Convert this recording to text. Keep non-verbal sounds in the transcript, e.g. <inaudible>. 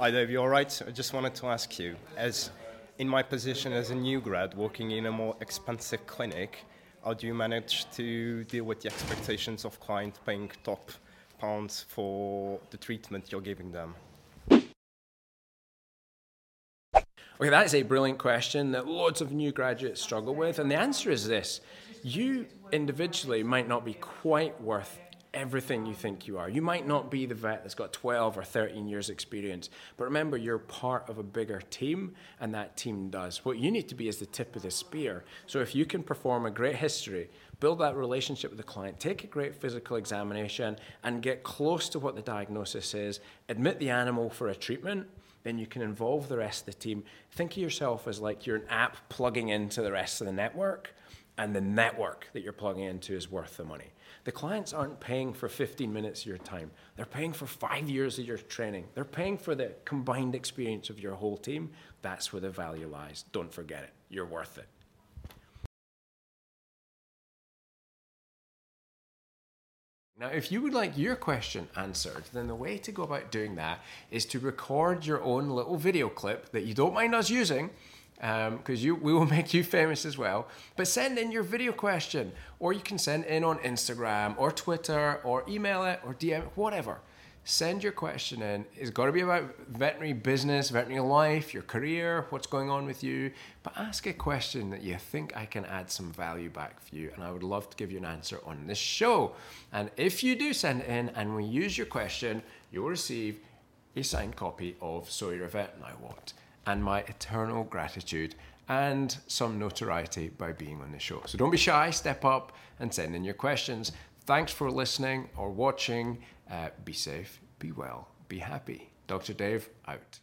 Hi, Dave. You all right? I just wanted to ask you, as in my position as a new grad working in a more expensive clinic, how do you manage to deal with the expectations of clients paying top pounds for the treatment you're giving them? Okay, that is a brilliant question that lots of new graduates struggle with. And the answer is this you individually might not be quite worth everything you think you are. You might not be the vet that's got 12 or 13 years experience, but remember you're part of a bigger team and that team does. What you need to be is the tip of the spear. So if you can perform a great history, build that relationship with the client, take a great physical examination and get close to what the diagnosis is, admit the animal for a treatment, then you can involve the rest of the team. Think of yourself as like you're an app plugging into the rest of the network and the network that you're plugging into is worth the money. The clients aren't paying for 15 minutes of your time. They're paying for five years of your training. They're paying for the combined experience of your whole team. That's where the value lies. Don't forget it. You're worth it. Now, if you would like your question answered, then the way to go about doing that is to record your own little video clip that you don't mind us using because um, we will <laughs> make you famous as well. But send in your video question, or you can send in on Instagram or Twitter or email it or DM whatever. Send your question in. It's got to be about veterinary business, veterinary life, your career, what's going on with you. But ask a question that you think I can add some value back for you, and I would love to give you an answer on this show. And if you do send it in and we use your question, you'll receive a signed copy of So You're a Vet Now What and my eternal gratitude and some notoriety by being on the show. So don't be shy, step up and send in your questions. Thanks for listening or watching. Uh, be safe, be well, be happy. Dr. Dave out.